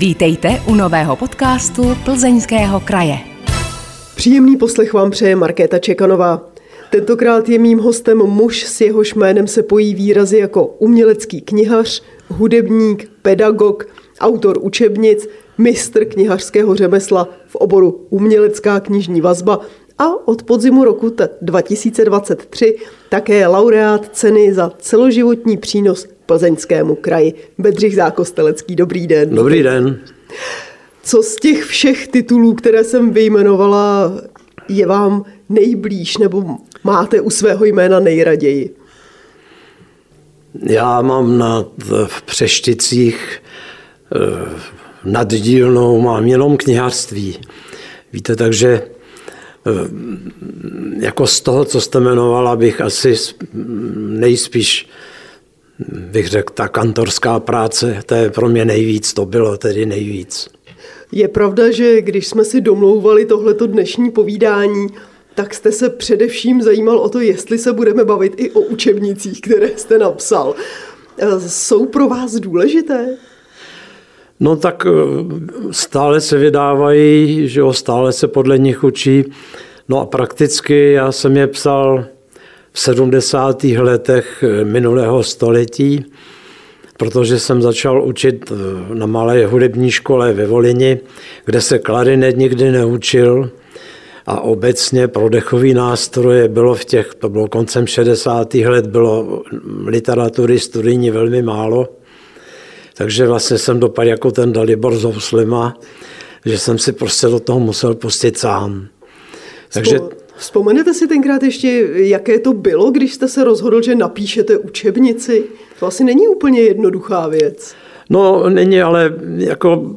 Vítejte u nového podcastu Plzeňského kraje. Příjemný poslech vám přeje Markéta Čekanová. Tentokrát je mým hostem muž, s jehož jménem se pojí výrazy jako umělecký knihař, hudebník, pedagog, autor učebnic, mistr knihařského řemesla v oboru umělecká knižní vazba a od podzimu roku 2023 také laureát ceny za celoživotní přínos plzeňskému kraji. Bedřich Zákostelecký, dobrý den. Dobrý den. Co z těch všech titulů, které jsem vyjmenovala, je vám nejblíž nebo máte u svého jména nejraději? Já mám na, v Přešticích eh, nad dílnou mám jenom knihářství. Víte, takže jako z toho, co jste jmenovala, bych asi nejspíš bych řekl, ta kantorská práce, to je pro mě nejvíc, to bylo tedy nejvíc. Je pravda, že když jsme si domlouvali tohleto dnešní povídání, tak jste se především zajímal o to, jestli se budeme bavit i o učebnicích, které jste napsal. E, jsou pro vás důležité? No tak e, stále se vydávají, že jo, stále se podle nich učí. No a prakticky já jsem je psal v 70. letech e, minulého století, protože jsem začal učit na malé hudební škole ve Volini, kde se klarinet nikdy neučil a obecně pro dechový nástroje bylo v těch, to bylo koncem 60. let, bylo literatury studijní velmi málo, takže vlastně jsem dopadl jako ten Dalibor Zouslima, že jsem si prostě do toho musel pustit sám. Takže Vzpomenete si tenkrát ještě, jaké to bylo, když jste se rozhodl, že napíšete učebnici? To asi není úplně jednoduchá věc. No, není, ale jako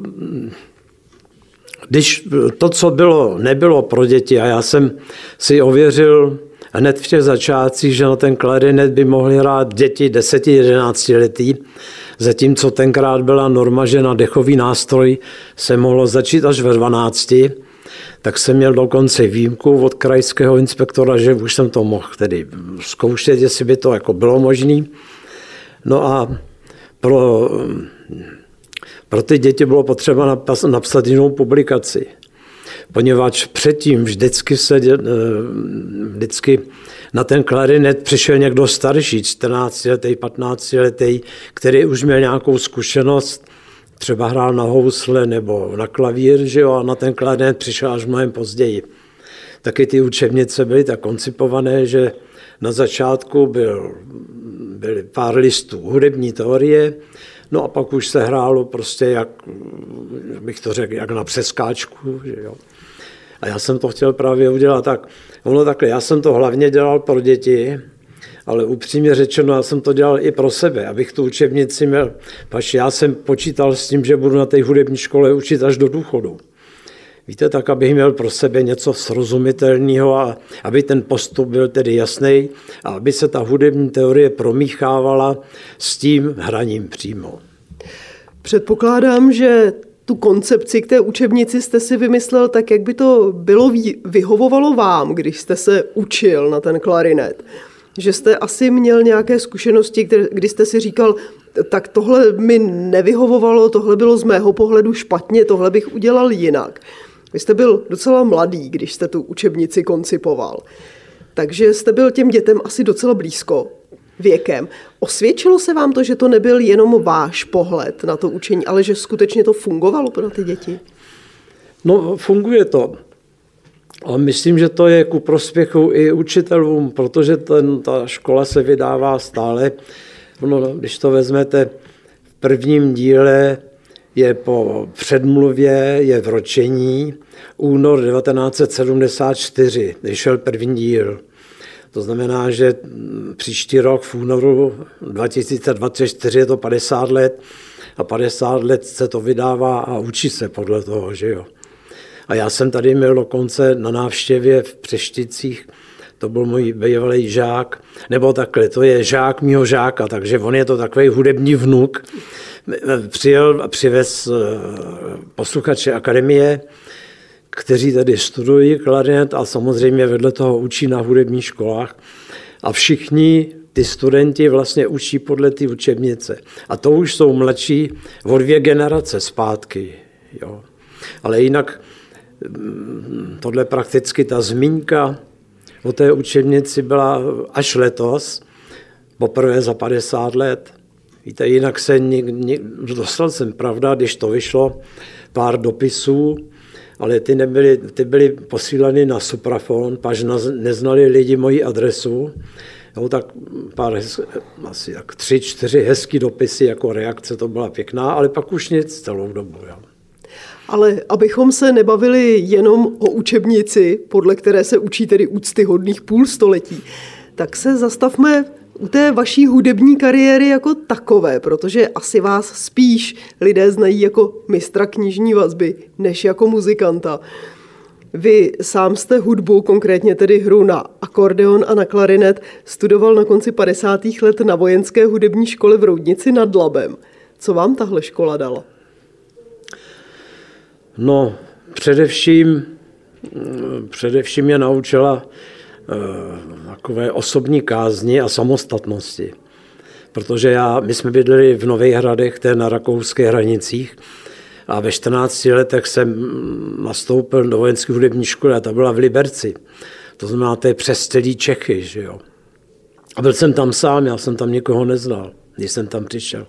když to, co bylo, nebylo pro děti, a já jsem si ověřil hned v těch začátcích, že na ten klarinet by mohli hrát děti 10-11 letý, zatímco tenkrát byla norma, že na dechový nástroj se mohlo začít až ve 12, tak jsem měl dokonce výjimku od krajského inspektora, že už jsem to mohl tedy zkoušet, jestli by to jako bylo možné. No a pro pro ty děti bylo potřeba napsat jinou publikaci, poněvadž předtím vždycky se eh, vždycky na ten klarinet přišel někdo starší, 14 letý, 15 letý, který už měl nějakou zkušenost, třeba hrál na housle nebo na klavír, že jo, a na ten klarinet přišel až mnohem později. Taky ty učebnice byly tak koncipované, že na začátku byl, byly pár listů hudební teorie, No a pak už se hrálo prostě, jak bych to řekl, jak na přeskáčku. Že jo. A já jsem to chtěl právě udělat tak. Ono takhle, já jsem to hlavně dělal pro děti, ale upřímně řečeno, já jsem to dělal i pro sebe, abych tu učebnici měl. Pač já jsem počítal s tím, že budu na té hudební škole učit až do důchodu. Víte, tak abych měl pro sebe něco srozumitelného a aby ten postup byl tedy jasný a aby se ta hudební teorie promíchávala s tím hraním přímo. Předpokládám, že tu koncepci k té učebnici jste si vymyslel tak, jak by to bylo vyhovovalo vám, když jste se učil na ten klarinet. Že jste asi měl nějaké zkušenosti, kdy jste si říkal, tak tohle mi nevyhovovalo, tohle bylo z mého pohledu špatně, tohle bych udělal jinak. Vy jste byl docela mladý, když jste tu učebnici koncipoval. Takže jste byl těm dětem asi docela blízko věkem. Osvědčilo se vám to, že to nebyl jenom váš pohled na to učení, ale že skutečně to fungovalo pro ty děti? No, funguje to. Ale myslím, že to je ku prospěchu i učitelům, protože ten, ta škola se vydává stále. No, když to vezmete v prvním díle, je po předmluvě, je v ročení, únor 1974, vyšel první díl. To znamená, že příští rok v únoru 2024 je to 50 let a 50 let se to vydává a učí se podle toho, že jo. A já jsem tady měl dokonce na návštěvě v Přešticích, to byl můj bývalý žák, nebo takhle, to je žák mýho žáka, takže on je to takový hudební vnuk. Přijel a přivez eh, posluchače akademie, kteří tady studují klarinet a samozřejmě vedle toho učí na hudebních školách. A všichni ty studenti vlastně učí podle ty učebnice. A to už jsou mladší o dvě generace zpátky. Jo. Ale jinak mm, tohle prakticky ta zmínka o té učebnici byla až letos, poprvé za 50 let. Víte, jinak se ni, ni, dostal jsem, pravda, když to vyšlo, pár dopisů, ale ty, nebyly, ty byly posílány na suprafon, paž neznali lidi moji adresu, Jo, tak pár, asi jak tři, čtyři hezký dopisy jako reakce, to byla pěkná, ale pak už nic celou dobu. Jo. Ale abychom se nebavili jenom o učebnici, podle které se učí tedy úctyhodných půl století, tak se zastavme u té vaší hudební kariéry jako takové, protože asi vás spíš lidé znají jako mistra knižní vazby, než jako muzikanta. Vy sám jste hudbu, konkrétně tedy hru na akordeon a na klarinet, studoval na konci 50. let na vojenské hudební škole v Roudnici nad Labem. Co vám tahle škola dala? No, především, především mě naučila takové osobní kázni a samostatnosti. Protože já, my jsme bydleli v Nových Hradech, to je na rakouských hranicích, a ve 14 letech jsem nastoupil do vojenské hudební školy a ta byla v Liberci. To znamená, to je přes celý Čechy, že jo. A byl jsem tam sám, já jsem tam nikoho neznal, když jsem tam přišel.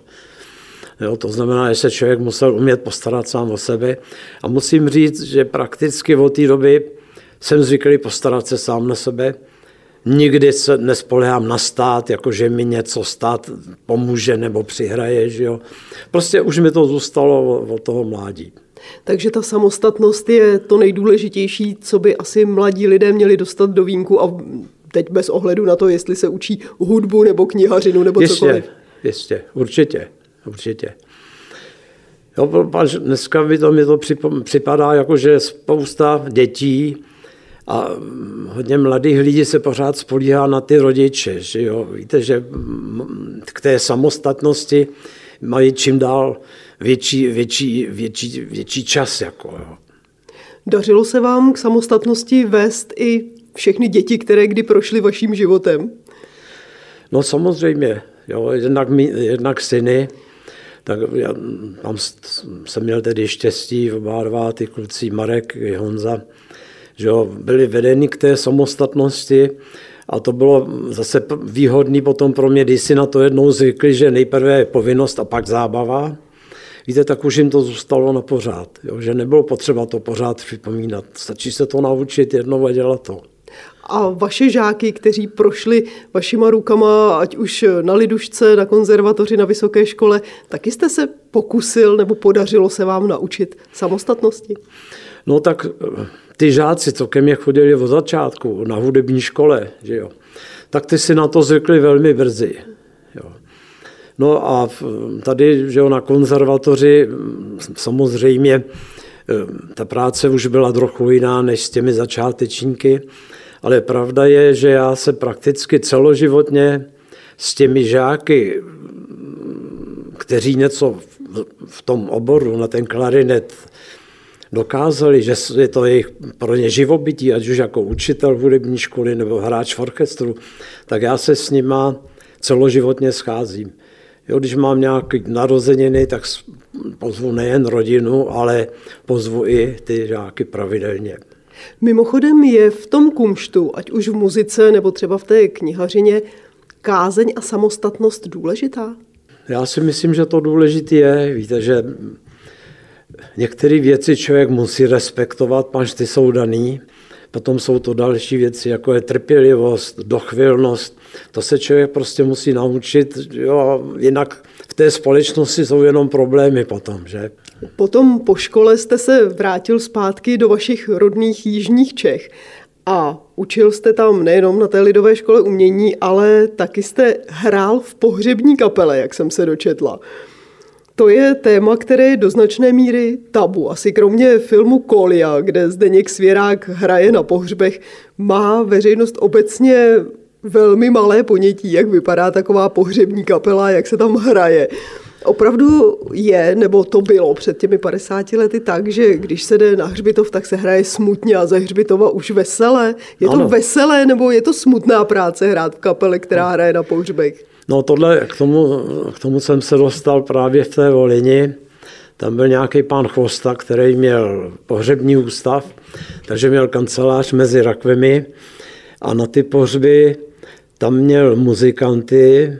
Jo, to znamená, že se člověk musel umět postarat sám o sebe. A musím říct, že prakticky od té doby jsem zvyklý postarat se sám na sebe. Nikdy se nespolehám na stát, jakože mi něco stát pomůže nebo přihraje. Že jo. Prostě už mi to zůstalo od toho mládí. Takže ta samostatnost je to nejdůležitější, co by asi mladí lidé měli dostat do výjimku a teď bez ohledu na to, jestli se učí hudbu nebo knihařinu nebo jistě, cokoliv. Jistě, určitě, určitě. Jo, dneska mi to, mi to připadá jako, že spousta dětí a hodně mladých lidí se pořád spolíhá na ty rodiče. Že jo? Víte, že k té samostatnosti mají čím dál větší, větší, větší, větší čas. Jako, jo. Dařilo se vám k samostatnosti vést i všechny děti, které kdy prošly vaším životem? No samozřejmě, jo, jednak, my, jednak syny, tak já tam jsem měl tedy štěstí, oba dva ty kluci Marek i Honza, že jo, byli vedeni k té samostatnosti a to bylo zase výhodné potom pro mě, když si na to jednou zvykli, že nejprve je povinnost a pak zábava. Víte, tak už jim to zůstalo na pořád, jo, že nebylo potřeba to pořád připomínat. Stačí se to naučit jednou a dělat to. A vaše žáky, kteří prošli vašima rukama, ať už na lidušce, na konzervatoři, na vysoké škole, taky jste se pokusil nebo podařilo se vám naučit samostatnosti? No tak ty žáci, co ke mně chodili od začátku na hudební škole, že jo, tak ty si na to zvykli velmi brzy. Jo. No a tady že jo, na konzervatoři samozřejmě e, ta práce už byla trochu jiná než s těmi začátečníky, ale pravda je, že já se prakticky celoživotně s těmi žáky, kteří něco v tom oboru na ten klarinet dokázali, že je to jejich pro ně živobytí, ať už jako učitel v hudební školy nebo hráč v orchestru, tak já se s nima celoživotně scházím. Jo, když mám nějaké narozeniny, tak pozvu nejen rodinu, ale pozvu i ty žáky pravidelně. Mimochodem je v tom kumštu, ať už v muzice nebo třeba v té knihařině, kázeň a samostatnost důležitá? Já si myslím, že to důležité je. Víte, že některé věci člověk musí respektovat, pač ty jsou daný. Potom jsou to další věci, jako je trpělivost, dochvilnost. To se člověk prostě musí naučit, jo, jinak v té společnosti jsou jenom problémy potom, že? Potom po škole jste se vrátil zpátky do vašich rodných jižních Čech a učil jste tam nejenom na té lidové škole umění, ale taky jste hrál v pohřební kapele, jak jsem se dočetla. To je téma, které je do značné míry tabu. Asi kromě filmu Kolia, kde Zdeněk Svěrák hraje na pohřbech, má veřejnost obecně velmi malé ponětí, jak vypadá taková pohřební kapela, jak se tam hraje. Opravdu je, nebo to bylo před těmi 50 lety tak, že když se jde na hřbitov, tak se hraje smutně a za hřbitova už veselé. Je ano. to veselé, nebo je to smutná práce hrát v kapele, která hraje na pohřbech? No tohle, k tomu, k tomu jsem se dostal právě v té Volini. Tam byl nějaký pán Chvosta, který měl pohřební ústav, takže měl kancelář mezi rakvemi a na ty pohřby tam měl muzikanty,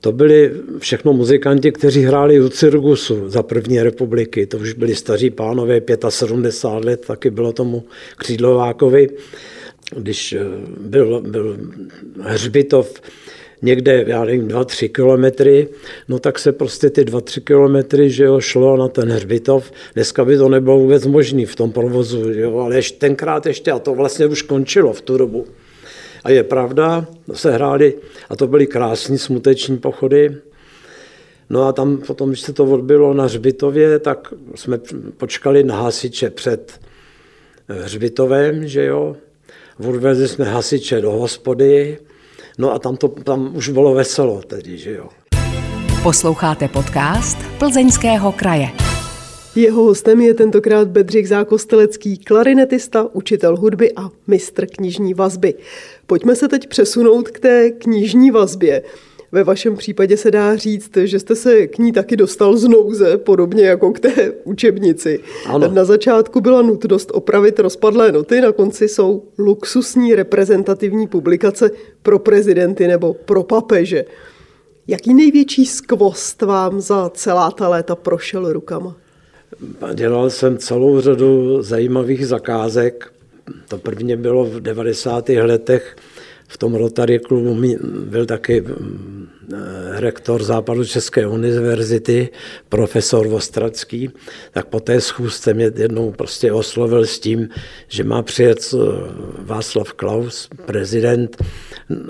to byli všechno muzikanti, kteří hráli u Cirgusu za první republiky. To už byli staří pánové, 75 let, taky bylo tomu Křídlovákovi. Když eh, byl, byl hřbitov někde, já nevím, dva, tři kilometry, no tak se prostě ty dva, tři kilometry, že jo, šlo na ten hřbitov. Dneska by to nebylo vůbec možné v tom provozu, jo, ale ještě, tenkrát ještě, a to vlastně už končilo v tu dobu. A je pravda, se hráli, a to byly krásní smuteční pochody. No a tam potom, když se to odbylo na hřbitově, tak jsme počkali na hasiče před hřbitovem, že jo. Odvezli jsme hasiče do hospody, no a tam, to, tam už bylo veselo tedy, že jo. Posloucháte podcast Plzeňského kraje. Jeho hostem je tentokrát Bedřich Zákostelecký, klarinetista, učitel hudby a mistr knižní vazby. Pojďme se teď přesunout k té knižní vazbě. Ve vašem případě se dá říct, že jste se k ní taky dostal z nouze, podobně jako k té učebnici. Ano. Na začátku byla nutnost opravit rozpadlé noty, na konci jsou luxusní reprezentativní publikace pro prezidenty nebo pro papeže. Jaký největší skvost vám za celá ta léta prošel rukama? Dělal jsem celou řadu zajímavých zakázek. To první bylo v 90. letech v tom Rotary klubu byl taky mm, rektor Západu České univerzity, profesor Vostracký, tak po té schůzce mě jednou prostě oslovil s tím, že má přijet eh, Václav Klaus, prezident,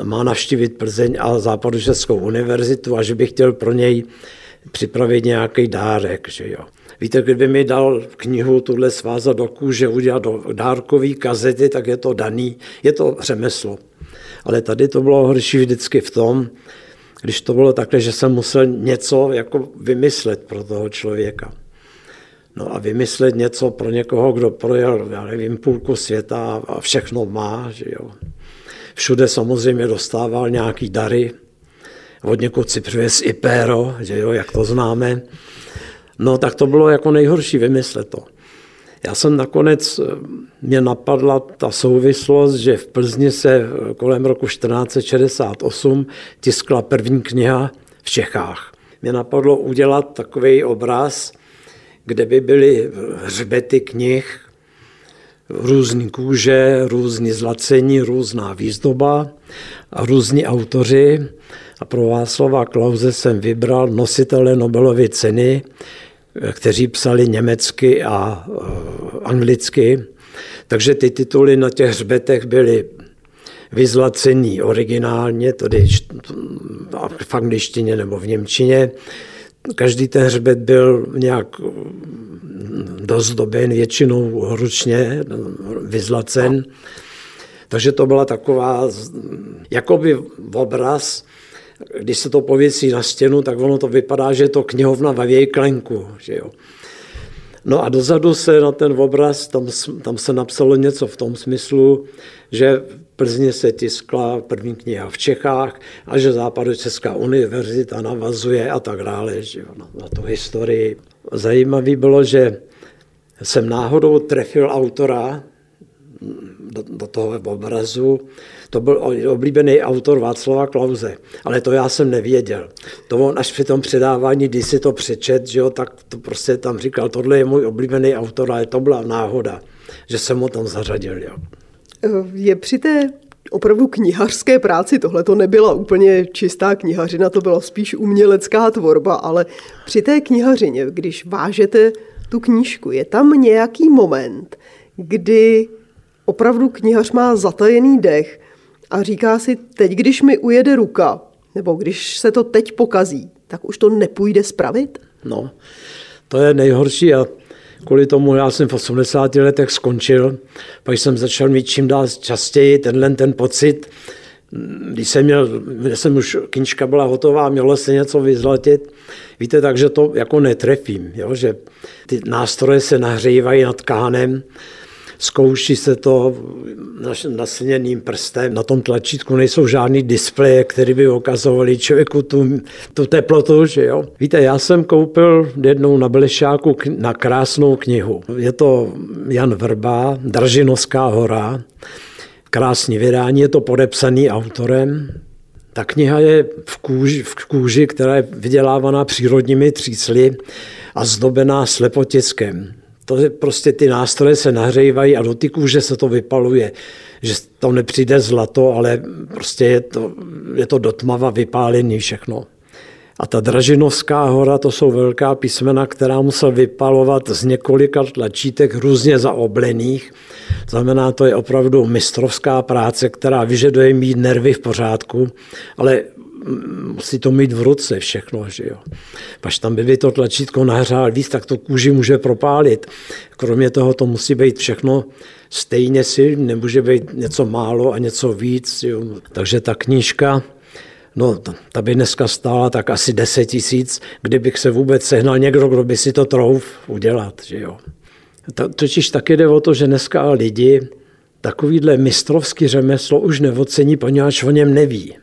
má navštívit Plzeň a Západu Českou univerzitu a že bych chtěl pro něj připravit nějaký dárek. Že jo. Víte, kdyby mi dal knihu tuhle svázat do kůže, udělat do dárkové kazety, tak je to daný, je to řemeslo. Ale tady to bylo horší vždycky v tom, když to bylo takhle, že jsem musel něco jako vymyslet pro toho člověka. No a vymyslet něco pro někoho, kdo projel, já nevím, půlku světa a všechno má, že jo. Všude samozřejmě dostával nějaký dary, od někud si přivez i péro, že jo, jak to známe. No tak to bylo jako nejhorší vymyslet to. Já jsem nakonec, eh, mě napadla ta souvislost, že v Plzni se eh, kolem roku 1468 tiskla první kniha v Čechách. Mě napadlo udělat takový obraz, kde by byly hřbety knih, různý kůže, různý zlacení, různá výzdoba a různí autoři. A pro Václava Klauze jsem vybral nositele Nobelovy ceny, kteří psali německy a eh, anglicky. Takže ty tituly na těch hřbetech byly vyzlacení originálně, tedy v angličtině nebo v němčině. Každý ten hřbet byl nějak dozdoben, většinou ručně vyzlacen. Takže to byla taková jakoby obraz když se to pověsí na stěnu, tak ono to vypadá, že je to knihovna ve Vějklenku. Že jo. No a dozadu se na ten obraz, tam, tam se napsalo něco v tom smyslu, že v Plzně se tiskla první kniha v Čechách a že Česká univerzita navazuje a tak dále že jo, na, na tu historii. Zajímavé bylo, že jsem náhodou trefil autora do, do toho obrazu. To byl oblíbený autor Václava Klauze, ale to já jsem nevěděl. To on až při tom předávání, když si to přečet, že jo, tak to prostě tam říkal, tohle je můj oblíbený autor, ale to byla náhoda, že jsem ho tam zařadil. Jo. Je při té opravdu knihařské práci. Tohle to nebyla úplně čistá knihařina, to byla spíš umělecká tvorba, ale při té knihařině, když vážete tu knížku, je tam nějaký moment, kdy opravdu knihař má zatajený dech a říká si, teď když mi ujede ruka, nebo když se to teď pokazí, tak už to nepůjde spravit? No, to je nejhorší a kvůli tomu já jsem v 80 letech skončil, pak jsem začal mít čím dál častěji tenhle ten pocit, když jsem měl, když jsem už knížka byla hotová, mělo se něco vyzlatit, víte, takže to jako netrefím, jo, že ty nástroje se nahřívají nad kánem, zkouší se to naslněným prstem. Na tom tlačítku nejsou žádný displeje, které by ukazovaly člověku tu, tu teplotu. Že jo? Víte, já jsem koupil jednou na Belešáku na krásnou knihu. Je to Jan Vrba, Držinovská hora. Krásný vydání, je to podepsaný autorem. Ta kniha je v kůži, v kůži, která je vydělávaná přírodními třísly a zdobená slepotiskem to je prostě ty nástroje se nahřívají a do kůže se to vypaluje, že to nepřijde zlato, ale prostě je to, je to dotmava vypálený všechno. A ta Dražinovská hora, to jsou velká písmena, která musel vypalovat z několika tlačítek různě zaoblených. Znamená, to je opravdu mistrovská práce, která vyžaduje mít nervy v pořádku, ale musí to mít v ruce všechno, že jo. Až tam by to tlačítko nahřál víc, tak to kůži může propálit. Kromě toho to musí být všechno stejně silný, nemůže být něco málo a něco víc. Jo. Takže ta knížka, no ta by dneska stála tak asi 10 tisíc, kdybych se vůbec sehnal někdo, kdo by si to trouf udělat, že jo. Totiž taky jde o to, že dneska lidi takovýhle mistrovský řemeslo už neocení, poněvadž o něm neví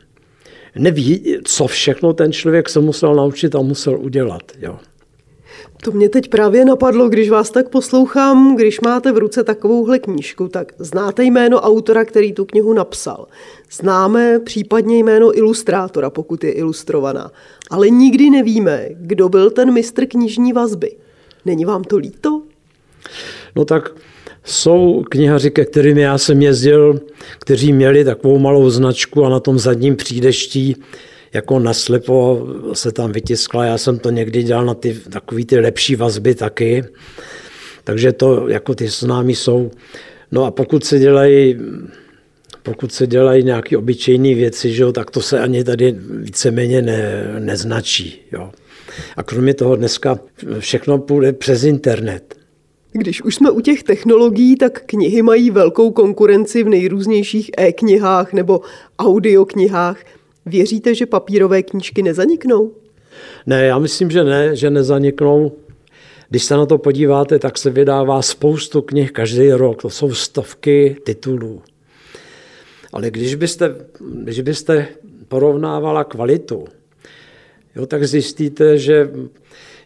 neví, co všechno ten člověk se musel naučit a musel udělat. Jo. To mě teď právě napadlo, když vás tak poslouchám, když máte v ruce takovouhle knížku, tak znáte jméno autora, který tu knihu napsal. Známe případně jméno ilustrátora, pokud je ilustrovaná. Ale nikdy nevíme, kdo byl ten mistr knižní vazby. Není vám to líto? No tak jsou knihaři, ke kterým já jsem jezdil, kteří měli takovou malou značku a na tom zadním přídeští jako naslepo se tam vytiskla. Já jsem to někdy dělal na ty takový ty lepší vazby taky. Takže to jako ty známí jsou. No a pokud se dělají pokud se dělají nějaké obyčejné věci, že jo, tak to se ani tady víceméně ne, neznačí. Jo. A kromě toho dneska všechno půjde přes internet. Když už jsme u těch technologií, tak knihy mají velkou konkurenci v nejrůznějších e-knihách nebo audioknihách. Věříte, že papírové knížky nezaniknou? Ne, já myslím, že ne, že nezaniknou. Když se na to podíváte, tak se vydává spoustu knih každý rok. To jsou stovky titulů. Ale když byste, když byste porovnávala kvalitu, jo, tak zjistíte, že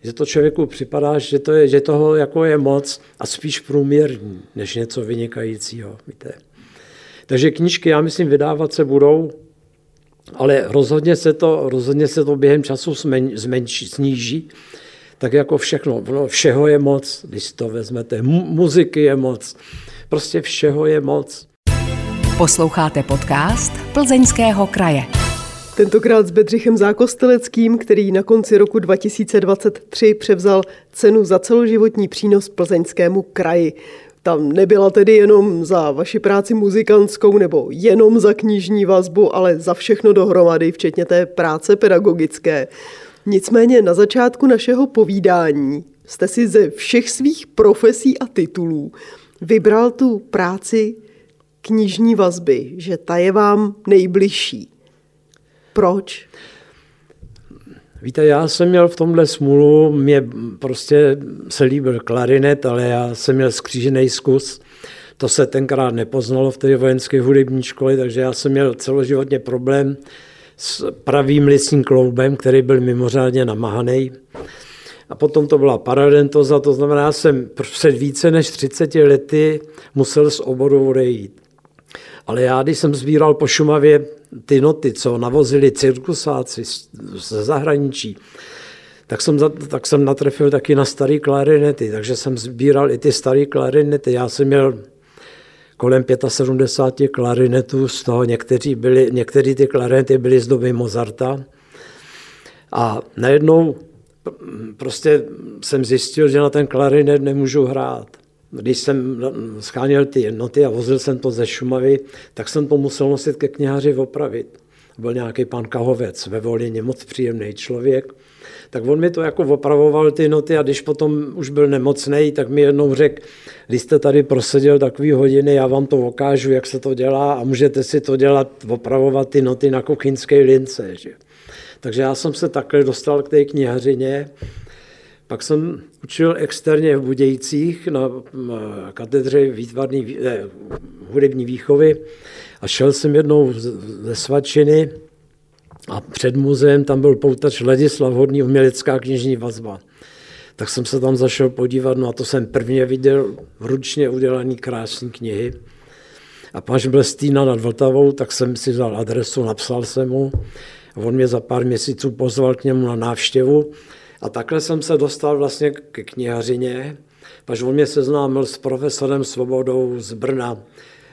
že to člověku připadá, že, to je, že toho jako je moc a spíš průměrný, než něco vynikajícího. Víte. Takže knížky, já myslím, vydávat se budou, ale rozhodně se to, rozhodně se to během času zmenší, sníží, tak jako všechno. No, všeho je moc, když to vezmete. muziky je moc, prostě všeho je moc. Posloucháte podcast Plzeňského kraje. Tentokrát s Bedřichem Zákosteleckým, který na konci roku 2023 převzal cenu za celoživotní přínos plzeňskému kraji. Tam nebyla tedy jenom za vaši práci muzikantskou nebo jenom za knižní vazbu, ale za všechno dohromady, včetně té práce pedagogické. Nicméně na začátku našeho povídání jste si ze všech svých profesí a titulů vybral tu práci knižní vazby, že ta je vám nejbližší. Proč? Víte, já jsem měl v tomhle smůlu, mě prostě se líbil klarinet, ale já jsem měl skřížený zkus. To se tenkrát nepoznalo v té vojenské hudební škole, takže já jsem měl celoživotně problém s pravým licním kloubem, který byl mimořádně namahaný. A potom to byla paradentoza, to znamená, jsem před více než 30 lety musel z oboru odejít. Ale já, když jsem sbíral po Šumavě ty noty, co navozili cirkusáci ze zahraničí, tak jsem, tak jsem natrefil taky na staré klarinety, takže jsem sbíral i ty staré klarinety. Já jsem měl kolem 75 klarinetů, z toho někteří, byli, některý ty klarinety byly z doby Mozarta. A najednou prostě jsem zjistil, že na ten klarinet nemůžu hrát. Když jsem scháněl ty noty a vozil jsem to ze Šumavy, tak jsem to musel nosit ke knihaři opravit. byl nějaký pan Kahovec ve Volině, moc příjemný člověk. Tak on mi to jako opravoval ty noty a když potom už byl nemocný, tak mi jednou řekl, když jste tady proseděl takový hodiny, já vám to ukážu, jak se to dělá a můžete si to dělat, opravovat ty noty na kuchyňské lince. Že? Takže já jsem se takhle dostal k té knihařině. Pak jsem učil externě v Budějcích na katedře výtvarný, ne, hudební výchovy a šel jsem jednou ze Svačiny a před muzeem tam byl poutač Ladislav Hodný umělecká knižní vazba. Tak jsem se tam zašel podívat, no a to jsem prvně viděl ručně udělané krásné knihy. A pan byl Stýna nad Vltavou, tak jsem si vzal adresu, napsal jsem mu a on mě za pár měsíců pozval k němu na návštěvu. A takhle jsem se dostal vlastně ke knihařině, paž on mě seznámil s profesorem Svobodou z Brna,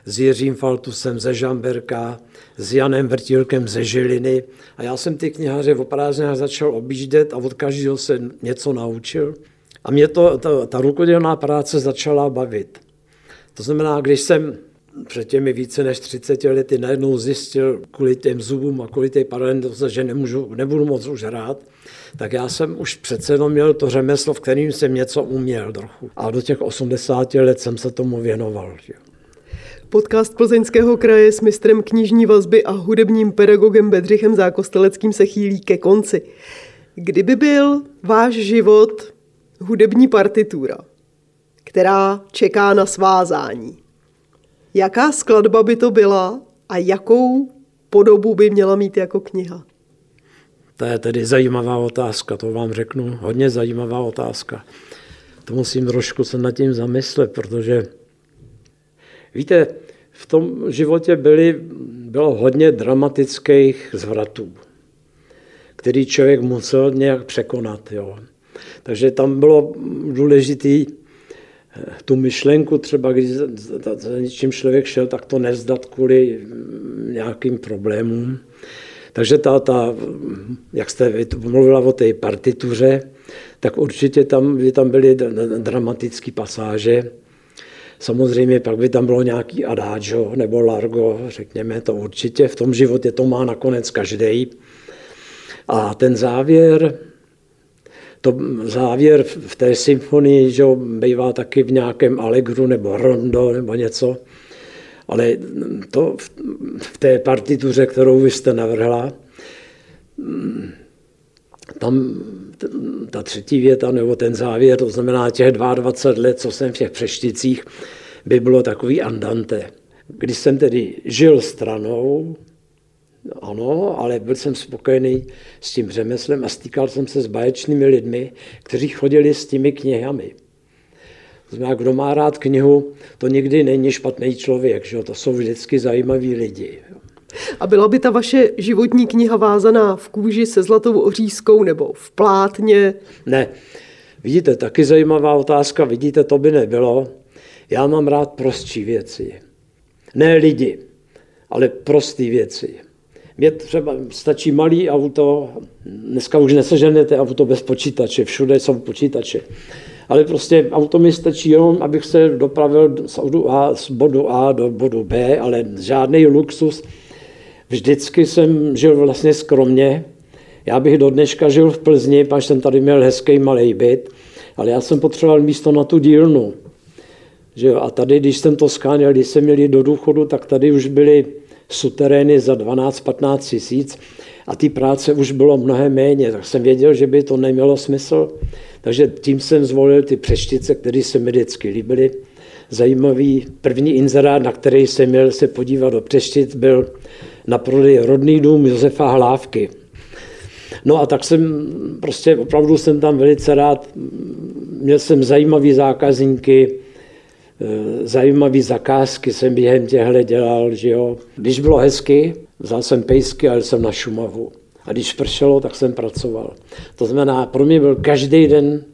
s Jiřím Faltusem ze Žamberka, s Janem Vrtílkem ze Žiliny. A já jsem ty knihaře v prázdninách začal objíždět a od každého se něco naučil. A mě to, ta, ta rukodělná práce začala bavit. To znamená, když jsem před těmi více než 30 lety najednou zjistil kvůli těm zubům a kvůli té paralendoze, že nemůžu, nebudu moc už hrát, tak já jsem už přece jenom měl to řemeslo, v kterým jsem něco uměl trochu. A do těch 80 let jsem se tomu věnoval. Podcast Plzeňského kraje s mistrem knižní vazby a hudebním pedagogem Bedřichem Zákosteleckým se chýlí ke konci. Kdyby byl váš život hudební partitura, která čeká na svázání, jaká skladba by to byla a jakou podobu by měla mít jako kniha? To je tedy zajímavá otázka, to vám řeknu, hodně zajímavá otázka. To musím trošku se nad tím zamyslet, protože Víte, v tom životě byly, bylo hodně dramatických zvratů, který člověk musel nějak překonat. Jo. Takže tam bylo důležité tu myšlenku třeba, když za, za něčím člověk šel, tak to nezdat kvůli nějakým problémům. Takže ta, ta, jak jste mluvila o té partituře, tak určitě tam, tam byly dramatické pasáže, Samozřejmě pak by tam bylo nějaký adáčo nebo largo, řekněme to určitě. V tom životě to má nakonec každý. A ten závěr, to závěr v té symfonii, že bývá taky v nějakém allegru nebo rondo nebo něco, ale to v té partituře, kterou vy jste navrhla, tam ta třetí věta nebo ten závěr, to znamená těch 22 let, co jsem v těch přešticích, by bylo takový andante. Když jsem tedy žil stranou, ano, ale byl jsem spokojený s tím řemeslem a stýkal jsem se s baječnými lidmi, kteří chodili s těmi knihami. To znamená, kdo má rád knihu, to nikdy není špatný člověk, že? to jsou vždycky zajímaví lidi. A byla by ta vaše životní kniha vázaná v kůži se zlatou ořízkou nebo v plátně? Ne. Vidíte, taky zajímavá otázka. Vidíte, to by nebylo. Já mám rád prostší věci. Ne lidi, ale prosté věci. Mně třeba stačí malý auto, dneska už neseženete auto bez počítače, všude jsou počítače. Ale prostě auto mi stačí jenom, abych se dopravil z bodu A, z bodu A do bodu B, ale žádný luxus, Vždycky jsem žil vlastně skromně. Já bych do dneška žil v Plzni, pak jsem tady měl hezký malý byt, ale já jsem potřeboval místo na tu dílnu. Že jo? A tady, když jsem to skáněl, když jsem měli do důchodu, tak tady už byly suterény za 12-15 tisíc a ty práce už bylo mnohem méně, tak jsem věděl, že by to nemělo smysl. Takže tím jsem zvolil ty přeštice, které se mi vždycky líbily. Zajímavý první inzerát, na který jsem měl se podívat do přeštic, byl na prodej rodný dům Josefa Hlávky. No a tak jsem prostě opravdu jsem tam velice rád, měl jsem zajímavý zákazníky, eh, zajímavý zakázky jsem během těchto dělal, že jo. Když bylo hezky, vzal jsem pejsky a jel jsem na Šumavu. A když pršelo, tak jsem pracoval. To znamená, pro mě byl každý den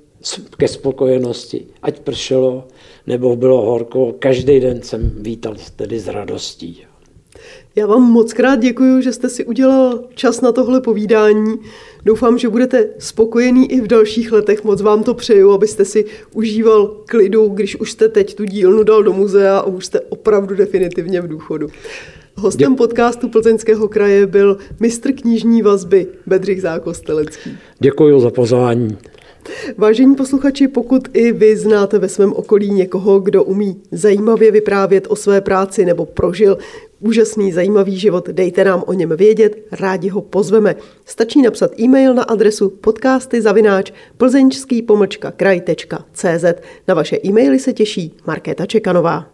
ke spokojenosti. Ať pršelo, nebo bylo horko, každý den jsem vítal tedy s radostí. Já vám moc krát děkuji, že jste si udělal čas na tohle povídání. Doufám, že budete spokojený i v dalších letech. Moc vám to přeju, abyste si užíval klidu, když už jste teď tu dílnu dal do muzea a už jste opravdu definitivně v důchodu. Hostem podcastu Plzeňského kraje byl mistr knižní vazby Bedřich Zákostelecký. Děkuji za pozvání. Vážení posluchači, pokud i vy znáte ve svém okolí někoho, kdo umí zajímavě vyprávět o své práci nebo prožil úžasný, zajímavý život, dejte nám o něm vědět, rádi ho pozveme. Stačí napsat e-mail na adresu podcasty zavináč plzeňský pomlčka kraj.cz. Na vaše e-maily se těší Markéta Čekanová.